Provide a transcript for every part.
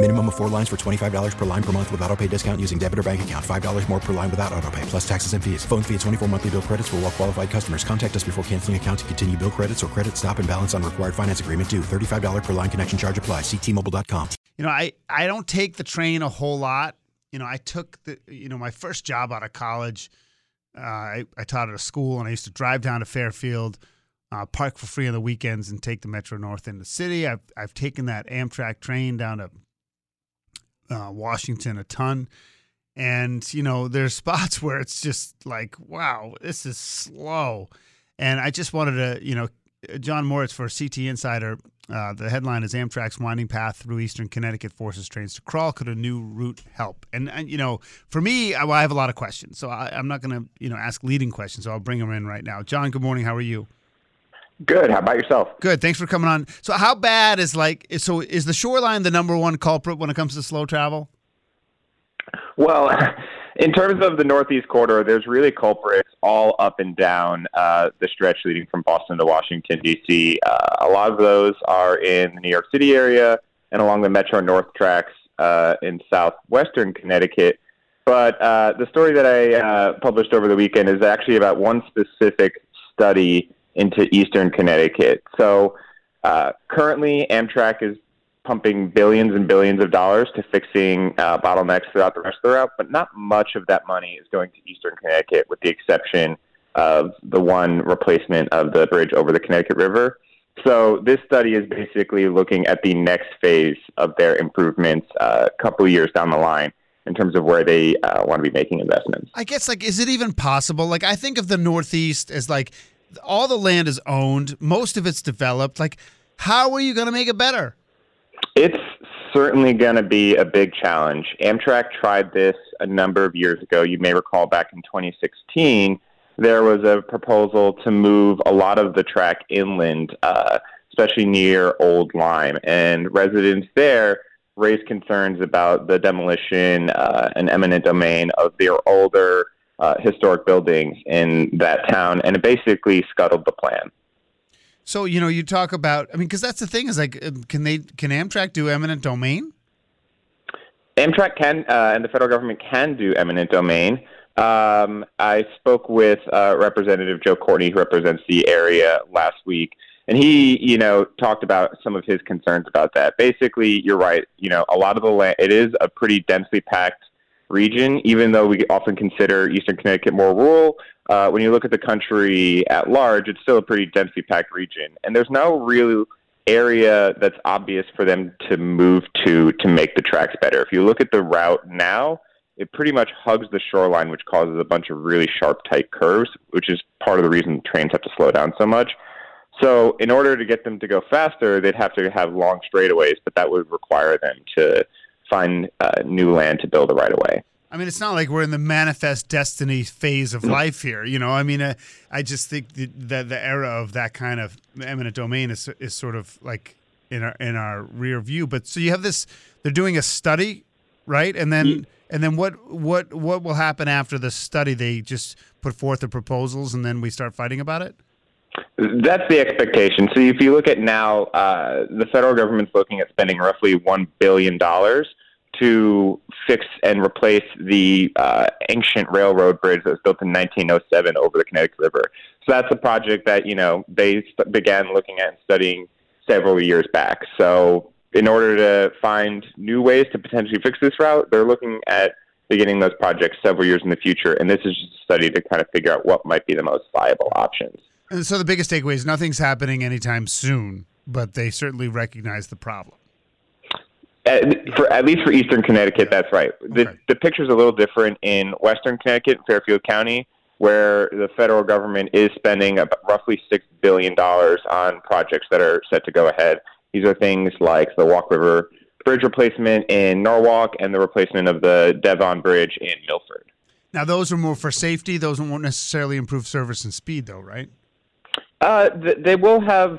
Minimum of four lines for $25 per line per month with auto pay discount using debit or bank account. $5 more per line without auto pay, plus taxes and fees. Phone fee at 24 monthly bill credits for all well qualified customers. Contact us before canceling account to continue bill credits or credit stop and balance on required finance agreement due. $35 per line connection charge apply. Ctmobile.com. You know, I, I don't take the train a whole lot. You know, I took the, you know, my first job out of college, uh, I, I taught at a school and I used to drive down to Fairfield, uh, park for free on the weekends and take the Metro North into the city. I've, I've taken that Amtrak train down to uh, Washington a ton. And, you know, there's spots where it's just like, wow, this is slow. And I just wanted to, you know, John Moritz for CT Insider. Uh, the headline is Amtrak's winding path through Eastern Connecticut forces trains to crawl. Could a new route help? And, and you know, for me, I, well, I have a lot of questions, so I, I'm not going to, you know, ask leading questions. So I'll bring them in right now. John, good morning. How are you? Good. How about yourself? Good. Thanks for coming on. So, how bad is like? So, is the shoreline the number one culprit when it comes to slow travel? Well, in terms of the Northeast corridor, there's really culprits all up and down uh, the stretch leading from Boston to Washington, D.C. Uh, a lot of those are in the New York City area and along the Metro North tracks uh, in southwestern Connecticut. But uh, the story that I uh, published over the weekend is actually about one specific study into eastern Connecticut. So uh, currently, Amtrak is pumping billions and billions of dollars to fixing uh, bottlenecks throughout the rest of the route, but not much of that money is going to eastern Connecticut, with the exception of the one replacement of the bridge over the Connecticut River. So this study is basically looking at the next phase of their improvements uh, a couple years down the line in terms of where they uh, want to be making investments. I guess like is it even possible? Like I think of the Northeast as like all the land is owned, most of it's developed. Like, how are you going to make it better? It's certainly going to be a big challenge. Amtrak tried this a number of years ago. You may recall back in 2016, there was a proposal to move a lot of the track inland, uh, especially near Old Lyme. And residents there raised concerns about the demolition uh, and eminent domain of their older uh, historic buildings in that town, and it basically scuttled the plan. So you know, you talk about. I mean, because that's the thing is like, um, can they can Amtrak do eminent domain? Amtrak can, uh, and the federal government can do eminent domain. Um, I spoke with uh, Representative Joe Courtney, who represents the area, last week, and he, you know, talked about some of his concerns about that. Basically, you're right. You know, a lot of the land, it is a pretty densely packed region, even though we often consider Eastern Connecticut more rural. Uh, when you look at the country at large, it's still a pretty densely packed region, and there's no real area that's obvious for them to move to to make the tracks better. If you look at the route now, it pretty much hugs the shoreline, which causes a bunch of really sharp, tight curves, which is part of the reason trains have to slow down so much. So, in order to get them to go faster, they'd have to have long straightaways, but that would require them to find uh, new land to build a right of way. I mean, it's not like we're in the manifest destiny phase of life here. You know, I mean, uh, I just think that the, the era of that kind of eminent domain is is sort of like in our in our rear view. But so you have this. They're doing a study, right? And then mm. and then what what what will happen after the study? They just put forth the proposals, and then we start fighting about it. That's the expectation. So if you look at now, uh, the federal government's looking at spending roughly one billion dollars to fix and replace the uh, ancient railroad bridge that was built in 1907 over the Connecticut River. So that's a project that you know they st- began looking at and studying several years back. So in order to find new ways to potentially fix this route, they're looking at beginning those projects several years in the future. And this is just a study to kind of figure out what might be the most viable options. And so the biggest takeaway is nothing's happening anytime soon, but they certainly recognize the problem. At, for at least for Eastern Connecticut, that's right. The, Okay. the picture's a little different in Western Connecticut, Fairfield County, where the federal government is spending about roughly six billion dollars on projects that are set to go ahead. These are things like the Walk River Bridge replacement in Norwalk and the replacement of the Devon Bridge in Milford. Now, those are more for safety. Those won't necessarily improve service and speed, though, right? Uh, th- they will have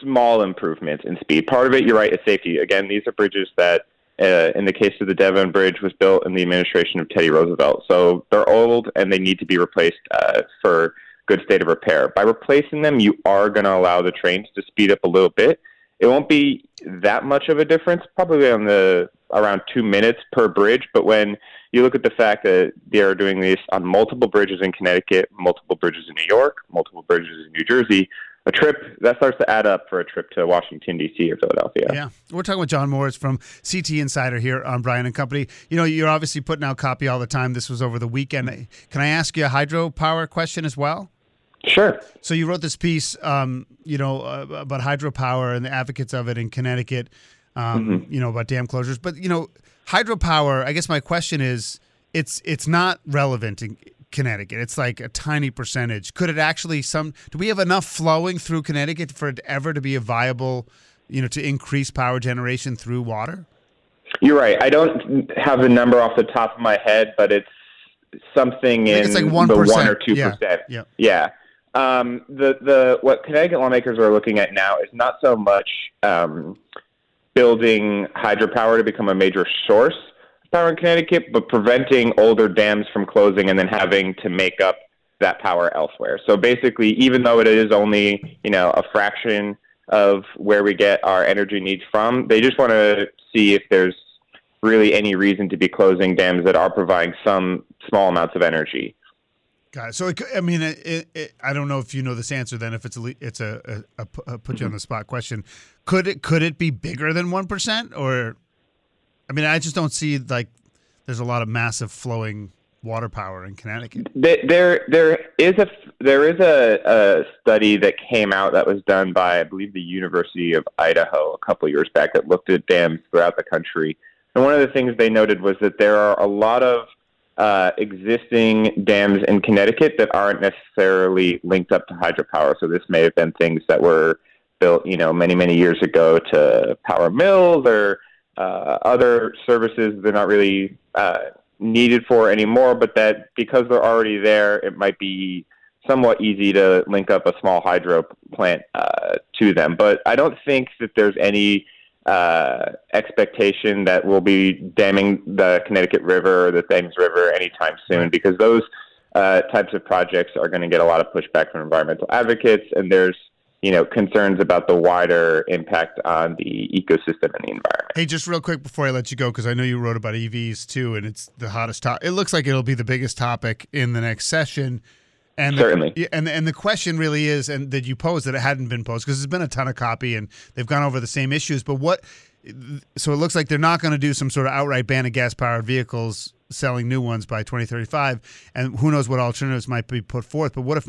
small improvements in speed. Part of it, you're right, is safety. Again, these are bridges that, uh, in the case of the Devon Bridge, was built in the administration of Teddy Roosevelt. So they're old and they need to be replaced uh, for good state of repair. By replacing them, you are going to allow the trains to speed up a little bit. It won't be that much of a difference, probably on the around two minutes per bridge. But when you look at the fact that they are doing this on multiple bridges in Connecticut, multiple bridges in New York, multiple bridges in New Jersey, a trip that starts to add up for a trip to Washington D.C. or Philadelphia. Yeah. We're talking with John Moritz from CT Insider here on Brian and Company. You know, you're obviously putting out copy all the time. This was over the weekend. Can I ask you a hydropower question as well? Sure. So you wrote this piece, um, you know, uh, about hydropower and the advocates of it in Connecticut, um, you know, about dam closures. But you know, hydropower. I guess my question is, it's it's not relevant in Connecticut. It's like a tiny percentage. Could it actually some? Do we have enough flowing through Connecticut for it ever to be a viable, you know, to increase power generation through water? You're right. I don't have the number off the top of my head, but it's something in it's like the 1%. one or two Yeah. percent. Yeah. Yeah. Um, the the what Connecticut lawmakers are looking at now is not so much um, building hydropower to become a major source of power in Connecticut, but preventing older dams from closing and then having to make up that power elsewhere. So basically, even though it is only you know a fraction of where we get our energy needs from, they just want to see if there's really any reason to be closing dams that are providing some small amounts of energy. Got it. So, it, I mean, it, it, it, I don't know if you know this answer. Then, if it's a it's a, a, a, pu- a put you on the mm-hmm. spot question, could it could it be bigger than one percent? Or, I mean, I just don't see like there's a lot of massive flowing water power in Connecticut. There, there is a there is a, a study that came out that was done by I believe the University of Idaho a couple years back that looked at dams throughout the country, and one of the things they noted was that there are a lot of uh, existing dams in Connecticut that aren't necessarily linked up to hydropower. So this may have been things that were built, you know, many many years ago to power mills or uh, other services they're not really uh, needed for anymore. But that because they're already there, it might be somewhat easy to link up a small hydro plant uh, to them. But I don't think that there's any uh, expectation that we'll be damming the Connecticut River or the Thames River anytime soon because those uh, types of projects are going to get a lot of pushback from environmental advocates, and there's you know concerns about the wider impact on the ecosystem and the environment. Hey, just real quick before I let you go, because I know you wrote about EVs too, and it's the hottest topic. It looks like it'll be the biggest topic in the next session. And the, Certainly. yeah, and and the question really is, and that you posed that it hadn't been posed because there's been a ton of copy and they've gone over the same issues. But what? So it looks like they're not going to do some sort of outright ban of gas powered vehicles selling new ones by 2035, and who knows what alternatives might be put forth. But what if?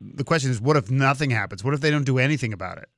The question is, what if nothing happens? What if they don't do anything about it?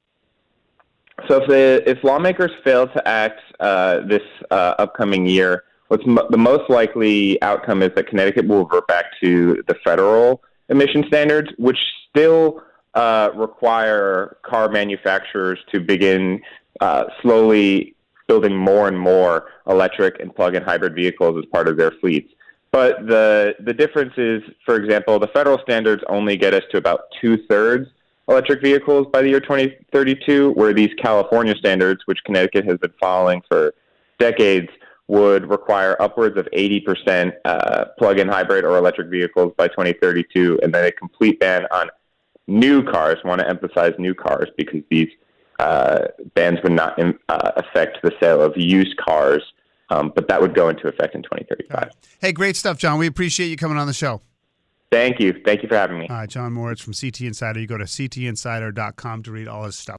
So if the if lawmakers fail to act uh, this uh, upcoming year, what's the most likely outcome is that Connecticut will revert back to the federal emission standards, which still uh, require car manufacturers to begin uh, slowly building more and more electric and plug-in hybrid vehicles as part of their fleets. But the the difference is, for example, the federal standards only get us to about two thirds electric vehicles by the year 2032, where these California standards, which Connecticut has been following for decades, would require upwards of 80% uh, plug-in hybrid or electric vehicles by 2032, and then a complete ban on new cars. I want to emphasize new cars because these uh, bans would not um, uh, affect the sale of used cars, um, but that would go into effect in 2035. Hey, great stuff, John. We appreciate you coming on the show. Thank you. Thank you for having me. All right, John Moritz from CT Insider. You go to ctinsider.com to read all his stuff.